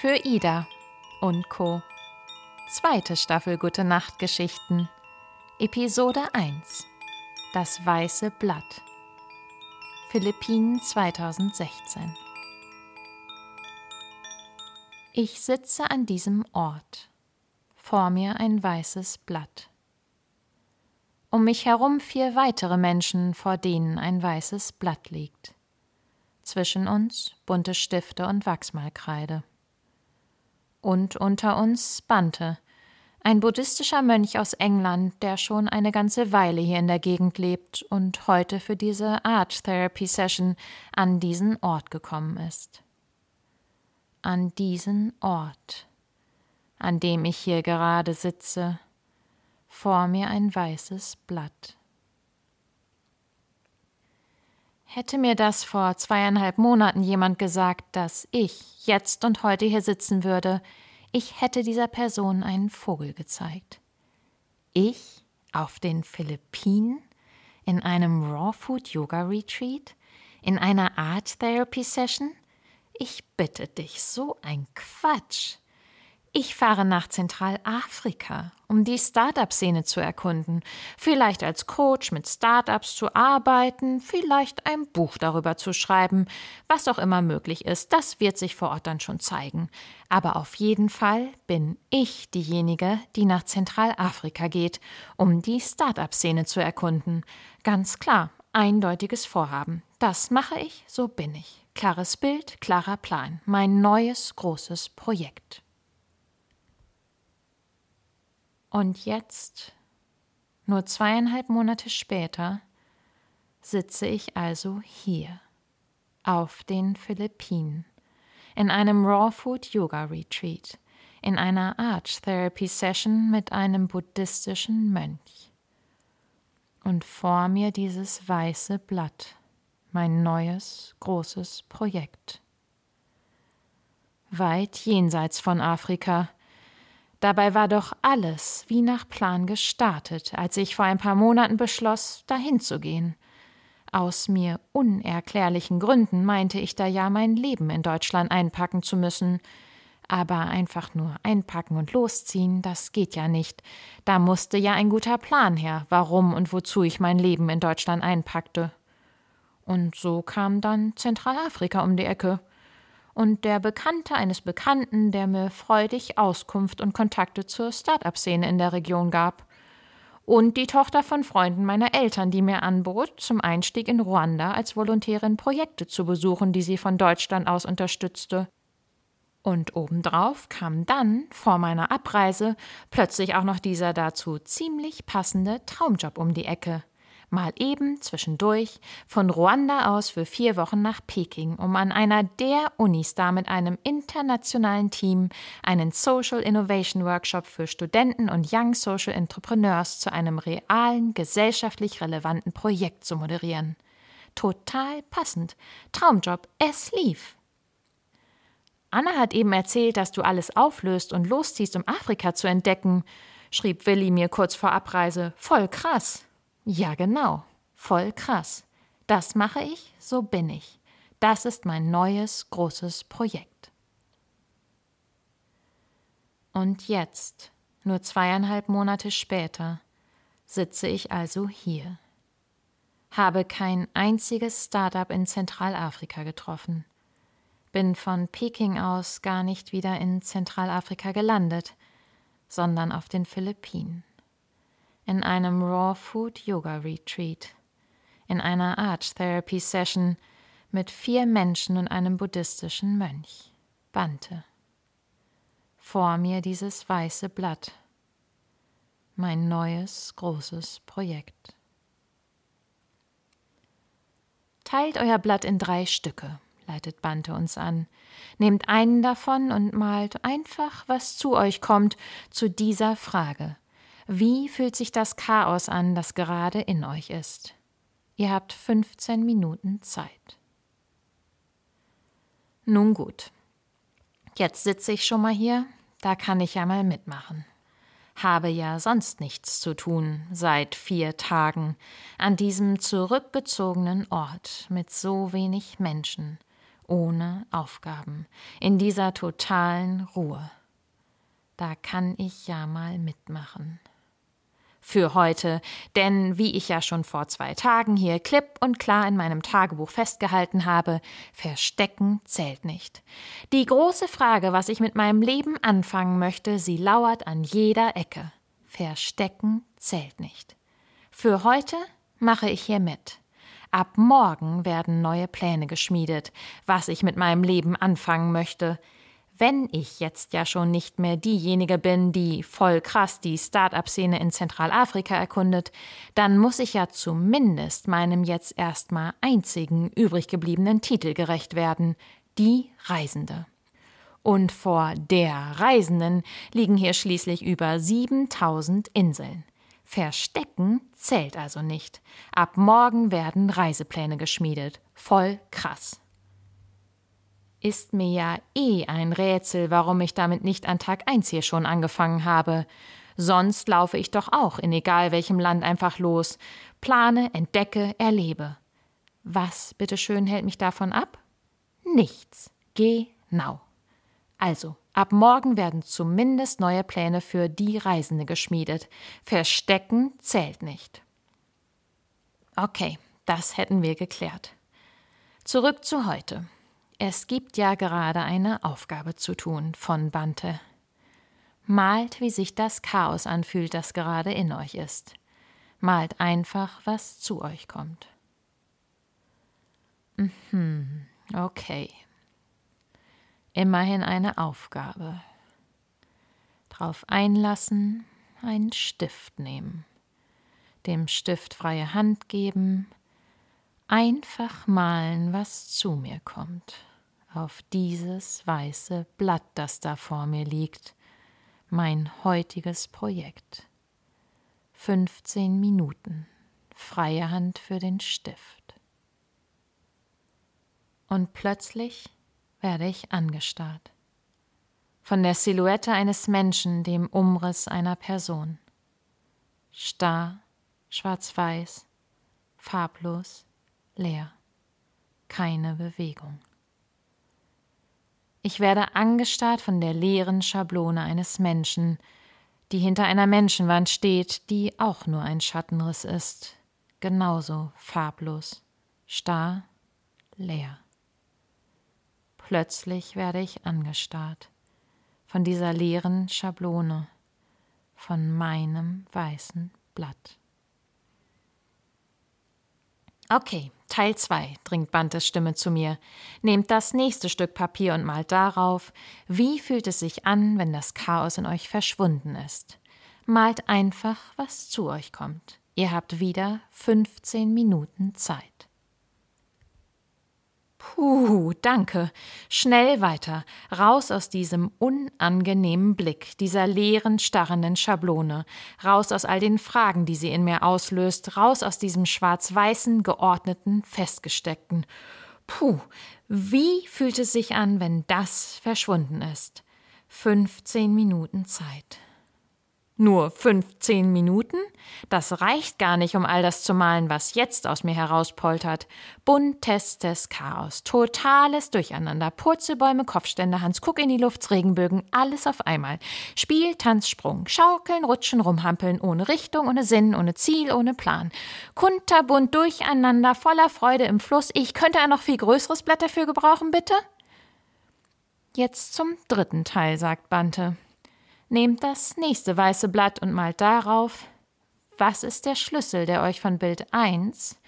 Für Ida und Co. Zweite Staffel Gute Nacht Geschichten. Episode 1. Das weiße Blatt. Philippinen 2016. Ich sitze an diesem Ort. Vor mir ein weißes Blatt. Um mich herum vier weitere Menschen, vor denen ein weißes Blatt liegt. Zwischen uns bunte Stifte und Wachsmalkreide. Und unter uns Bante, ein buddhistischer Mönch aus England, der schon eine ganze Weile hier in der Gegend lebt und heute für diese Art Therapy Session an diesen Ort gekommen ist. An diesen Ort, an dem ich hier gerade sitze, vor mir ein weißes Blatt. Hätte mir das vor zweieinhalb Monaten jemand gesagt, dass ich jetzt und heute hier sitzen würde, ich hätte dieser Person einen Vogel gezeigt. Ich auf den Philippinen? In einem Raw Food Yoga Retreat? In einer Art Therapy Session? Ich bitte dich, so ein Quatsch. Ich fahre nach Zentralafrika, um die Startup-Szene zu erkunden, vielleicht als Coach mit Startups zu arbeiten, vielleicht ein Buch darüber zu schreiben, was auch immer möglich ist, das wird sich vor Ort dann schon zeigen. Aber auf jeden Fall bin ich diejenige, die nach Zentralafrika geht, um die Startup-Szene zu erkunden. Ganz klar, eindeutiges Vorhaben. Das mache ich, so bin ich. Klares Bild, klarer Plan. Mein neues großes Projekt. Und jetzt, nur zweieinhalb Monate später, sitze ich also hier, auf den Philippinen, in einem Raw Food Yoga Retreat, in einer Art Therapy Session mit einem buddhistischen Mönch. Und vor mir dieses weiße Blatt, mein neues großes Projekt. Weit jenseits von Afrika, Dabei war doch alles wie nach Plan gestartet, als ich vor ein paar Monaten beschloss, dahin zu gehen. Aus mir unerklärlichen Gründen meinte ich da ja mein Leben in Deutschland einpacken zu müssen. Aber einfach nur einpacken und losziehen, das geht ja nicht. Da musste ja ein guter Plan her, warum und wozu ich mein Leben in Deutschland einpackte. Und so kam dann Zentralafrika um die Ecke und der Bekannte eines Bekannten, der mir freudig Auskunft und Kontakte zur Start-up-Szene in der Region gab. Und die Tochter von Freunden meiner Eltern, die mir anbot, zum Einstieg in Ruanda als Volontärin Projekte zu besuchen, die sie von Deutschland aus unterstützte. Und obendrauf kam dann, vor meiner Abreise, plötzlich auch noch dieser dazu ziemlich passende Traumjob um die Ecke mal eben zwischendurch von Ruanda aus für vier Wochen nach Peking, um an einer der Unis da mit einem internationalen Team einen Social Innovation Workshop für Studenten und Young Social Entrepreneurs zu einem realen, gesellschaftlich relevanten Projekt zu moderieren. Total passend. Traumjob, es lief. Anna hat eben erzählt, dass du alles auflöst und losziehst, um Afrika zu entdecken, schrieb Willi mir kurz vor Abreise. Voll krass. Ja, genau. Voll krass. Das mache ich, so bin ich. Das ist mein neues großes Projekt. Und jetzt, nur zweieinhalb Monate später, sitze ich also hier. Habe kein einziges Startup in Zentralafrika getroffen. Bin von Peking aus gar nicht wieder in Zentralafrika gelandet, sondern auf den Philippinen in einem Raw Food Yoga Retreat, in einer Art Therapy Session mit vier Menschen und einem buddhistischen Mönch, Bante. Vor mir dieses weiße Blatt, mein neues großes Projekt. Teilt euer Blatt in drei Stücke, leitet Bante uns an. Nehmt einen davon und malt einfach, was zu euch kommt, zu dieser Frage. Wie fühlt sich das Chaos an, das gerade in euch ist? Ihr habt 15 Minuten Zeit. Nun gut. Jetzt sitze ich schon mal hier, da kann ich ja mal mitmachen. Habe ja sonst nichts zu tun seit vier Tagen an diesem zurückgezogenen Ort mit so wenig Menschen ohne Aufgaben, in dieser totalen Ruhe. Da kann ich ja mal mitmachen. Für heute, denn wie ich ja schon vor zwei Tagen hier klipp und klar in meinem Tagebuch festgehalten habe, Verstecken zählt nicht. Die große Frage, was ich mit meinem Leben anfangen möchte, sie lauert an jeder Ecke. Verstecken zählt nicht. Für heute mache ich hier mit. Ab morgen werden neue Pläne geschmiedet, was ich mit meinem Leben anfangen möchte. Wenn ich jetzt ja schon nicht mehr diejenige bin, die voll krass die Start-up-Szene in Zentralafrika erkundet, dann muss ich ja zumindest meinem jetzt erstmal einzigen übrig gebliebenen Titel gerecht werden, die Reisende. Und vor der Reisenden liegen hier schließlich über 7000 Inseln. Verstecken zählt also nicht. Ab morgen werden Reisepläne geschmiedet. Voll krass. Ist mir ja eh ein Rätsel, warum ich damit nicht an Tag 1 hier schon angefangen habe. Sonst laufe ich doch auch in egal welchem Land einfach los, plane, entdecke, erlebe. Was, bitteschön, hält mich davon ab? Nichts. Genau. Also, Ab morgen werden zumindest neue Pläne für die Reisende geschmiedet. Verstecken zählt nicht. Okay, das hätten wir geklärt. Zurück zu heute. Es gibt ja gerade eine Aufgabe zu tun von Bante. Malt, wie sich das Chaos anfühlt, das gerade in euch ist. Malt einfach, was zu euch kommt. Mhm, okay. Immerhin eine Aufgabe. Drauf einlassen, einen Stift nehmen, dem Stift freie Hand geben, einfach malen, was zu mir kommt, auf dieses weiße Blatt, das da vor mir liegt, mein heutiges Projekt. 15 Minuten, freie Hand für den Stift. Und plötzlich werde ich angestarrt. Von der Silhouette eines Menschen, dem Umriss einer Person. Starr, schwarz-weiß, farblos, leer. Keine Bewegung. Ich werde angestarrt von der leeren Schablone eines Menschen, die hinter einer Menschenwand steht, die auch nur ein Schattenriss ist, genauso farblos, starr, leer. Plötzlich werde ich angestarrt von dieser leeren Schablone, von meinem weißen Blatt. Okay, Teil 2, dringt Bantes Stimme zu mir. Nehmt das nächste Stück Papier und malt darauf, wie fühlt es sich an, wenn das Chaos in euch verschwunden ist. Malt einfach, was zu euch kommt. Ihr habt wieder 15 Minuten Zeit. Puh, danke. Schnell weiter. Raus aus diesem unangenehmen Blick, dieser leeren, starrenden Schablone. Raus aus all den Fragen, die sie in mir auslöst. Raus aus diesem schwarz-weißen, geordneten, festgesteckten. Puh, wie fühlt es sich an, wenn das verschwunden ist? 15 Minuten Zeit. Nur 15 Minuten? Das reicht gar nicht, um all das zu malen, was jetzt aus mir herauspoltert. Buntestes Chaos, totales Durcheinander, Purzelbäume, Kopfstände, Hans Kuck in die Luft, Regenbögen, alles auf einmal. Spiel, Tanz, Sprung, Schaukeln, Rutschen, Rumhampeln, ohne Richtung, ohne Sinn, ohne Ziel, ohne Plan. Kunterbunt durcheinander, voller Freude im Fluss. Ich könnte ein noch viel größeres Blatt dafür gebrauchen, bitte? Jetzt zum dritten Teil, sagt Bante. Nehmt das nächste weiße Blatt und malt darauf, was ist der Schlüssel, der euch von Bild 1,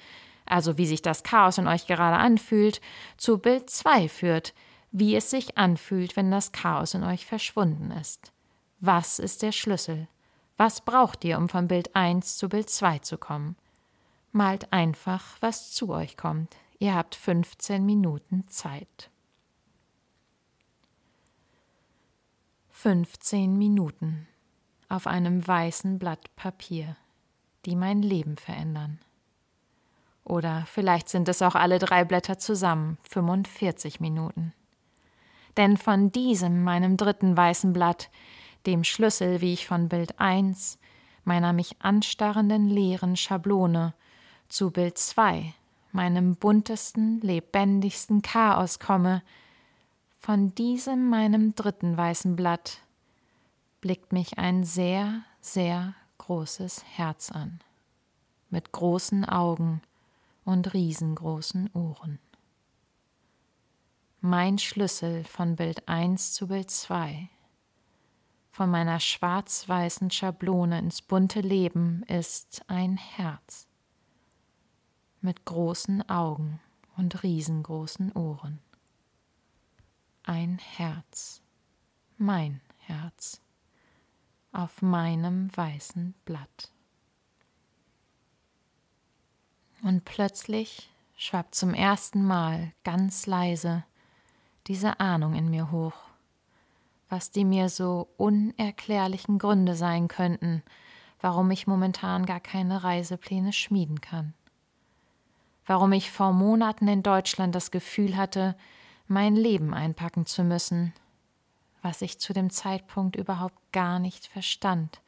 also wie sich das Chaos in euch gerade anfühlt, zu Bild 2 führt, wie es sich anfühlt, wenn das Chaos in euch verschwunden ist. Was ist der Schlüssel? Was braucht ihr, um von Bild 1 zu Bild 2 zu kommen? Malt einfach, was zu euch kommt. Ihr habt 15 Minuten Zeit. 15 Minuten auf einem weißen Blatt Papier, die mein Leben verändern. Oder vielleicht sind es auch alle drei Blätter zusammen, 45 Minuten. Denn von diesem, meinem dritten weißen Blatt, dem Schlüssel, wie ich von Bild 1, meiner mich anstarrenden leeren Schablone, zu Bild 2, meinem buntesten, lebendigsten Chaos komme, von diesem meinem dritten weißen Blatt blickt mich ein sehr, sehr großes Herz an, mit großen Augen und riesengroßen Ohren. Mein Schlüssel von Bild 1 zu Bild 2, von meiner schwarz-weißen Schablone ins bunte Leben ist ein Herz mit großen Augen und riesengroßen Ohren. Ein Herz, mein Herz, auf meinem weißen Blatt. Und plötzlich schwappt zum ersten Mal ganz leise diese Ahnung in mir hoch, was die mir so unerklärlichen Gründe sein könnten, warum ich momentan gar keine Reisepläne schmieden kann. Warum ich vor Monaten in Deutschland das Gefühl hatte, mein Leben einpacken zu müssen, was ich zu dem Zeitpunkt überhaupt gar nicht verstand,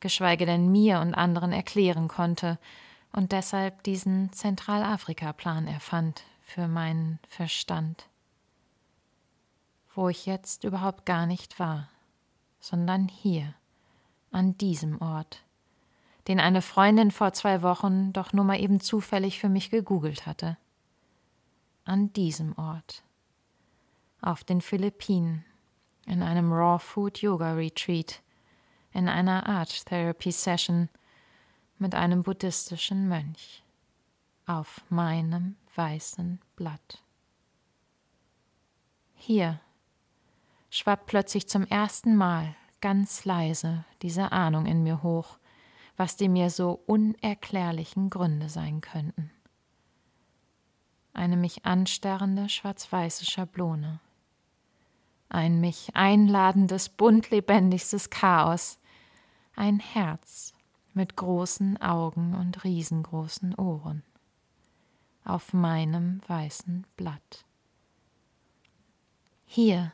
geschweige denn mir und anderen erklären konnte und deshalb diesen Zentralafrika-Plan erfand für meinen Verstand wo ich jetzt überhaupt gar nicht war, sondern hier, an diesem Ort, den eine Freundin vor zwei Wochen doch nur mal eben zufällig für mich gegoogelt hatte. An diesem Ort, auf den Philippinen, in einem Raw Food Yoga Retreat, in einer Art Therapy Session mit einem buddhistischen Mönch, auf meinem weißen Blatt. Hier schwappt plötzlich zum ersten Mal ganz leise diese Ahnung in mir hoch, was die mir so unerklärlichen Gründe sein könnten. Eine mich anstarrende schwarz-weiße Schablone. Ein mich einladendes, bunt lebendigstes Chaos. Ein Herz mit großen Augen und riesengroßen Ohren. Auf meinem weißen Blatt. Hier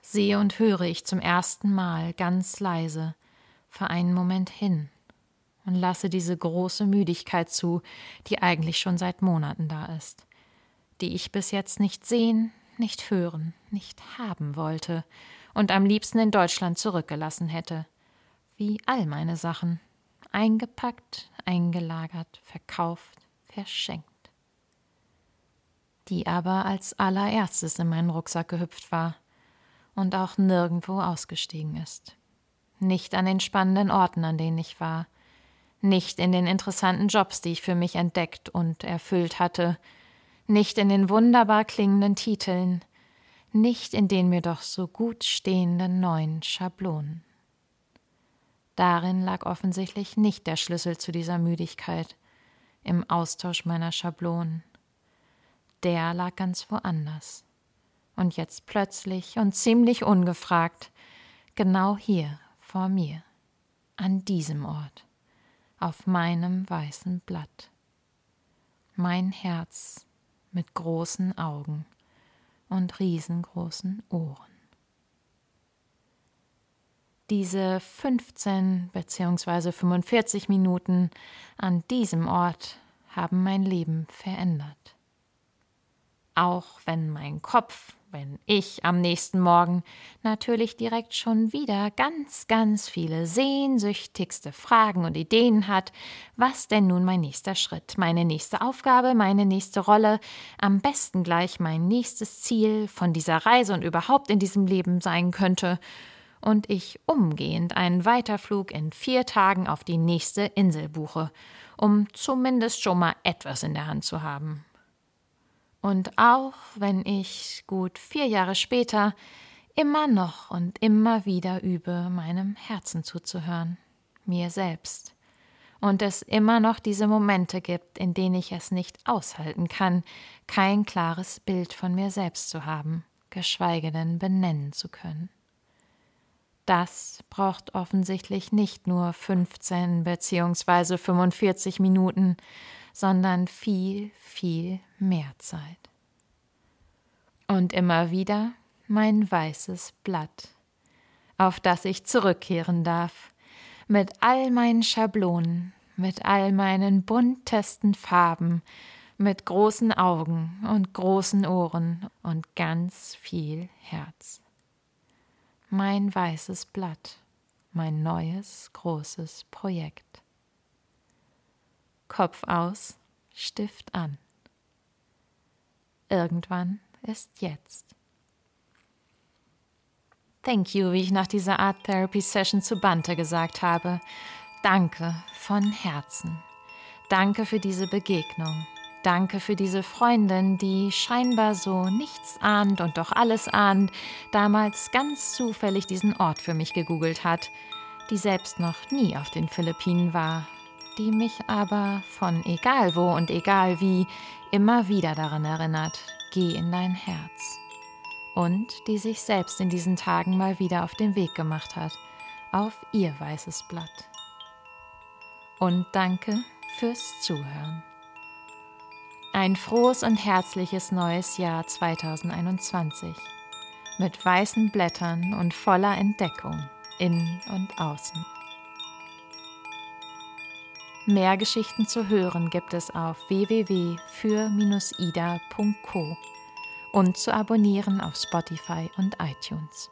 sehe und höre ich zum ersten Mal ganz leise für einen Moment hin und lasse diese große Müdigkeit zu, die eigentlich schon seit Monaten da ist, die ich bis jetzt nicht sehen, nicht hören, nicht haben wollte und am liebsten in Deutschland zurückgelassen hätte, wie all meine Sachen, eingepackt, eingelagert, verkauft, verschenkt. Die aber als allererstes in meinen Rucksack gehüpft war, und auch nirgendwo ausgestiegen ist. Nicht an den spannenden Orten, an denen ich war, nicht in den interessanten Jobs, die ich für mich entdeckt und erfüllt hatte, nicht in den wunderbar klingenden Titeln, nicht in den mir doch so gut stehenden neuen Schablonen. Darin lag offensichtlich nicht der Schlüssel zu dieser Müdigkeit, im Austausch meiner Schablonen. Der lag ganz woanders und jetzt plötzlich und ziemlich ungefragt, genau hier vor mir, an diesem Ort, auf meinem weißen Blatt. Mein Herz mit großen Augen und riesengroßen Ohren. Diese 15 bzw. 45 Minuten an diesem Ort haben mein Leben verändert. Auch wenn mein Kopf wenn ich am nächsten Morgen natürlich direkt schon wieder ganz, ganz viele sehnsüchtigste Fragen und Ideen hat, was denn nun mein nächster Schritt, meine nächste Aufgabe, meine nächste Rolle, am besten gleich mein nächstes Ziel von dieser Reise und überhaupt in diesem Leben sein könnte, und ich umgehend einen Weiterflug in vier Tagen auf die nächste Insel buche, um zumindest schon mal etwas in der Hand zu haben. Und auch wenn ich gut vier Jahre später immer noch und immer wieder übe, meinem Herzen zuzuhören, mir selbst, und es immer noch diese Momente gibt, in denen ich es nicht aushalten kann, kein klares Bild von mir selbst zu haben, geschweige denn benennen zu können. Das braucht offensichtlich nicht nur 15 bzw. 45 Minuten, sondern viel, viel mehr Zeit. Und immer wieder mein weißes Blatt, auf das ich zurückkehren darf, mit all meinen Schablonen, mit all meinen buntesten Farben, mit großen Augen und großen Ohren und ganz viel Herz. Mein weißes Blatt, mein neues großes Projekt. Kopf aus, Stift an. Irgendwann ist jetzt. Thank you, wie ich nach dieser Art Therapy Session zu Bante gesagt habe. Danke von Herzen. Danke für diese Begegnung. Danke für diese Freundin, die scheinbar so nichts ahnt und doch alles ahnt, damals ganz zufällig diesen Ort für mich gegoogelt hat, die selbst noch nie auf den Philippinen war, die mich aber von egal wo und egal wie immer wieder daran erinnert, geh in dein Herz. Und die sich selbst in diesen Tagen mal wieder auf den Weg gemacht hat, auf ihr weißes Blatt. Und danke fürs Zuhören. Ein frohes und herzliches neues Jahr 2021 mit weißen Blättern und voller Entdeckung innen und außen. Mehr Geschichten zu hören gibt es auf www.für-ida.co und zu abonnieren auf Spotify und iTunes.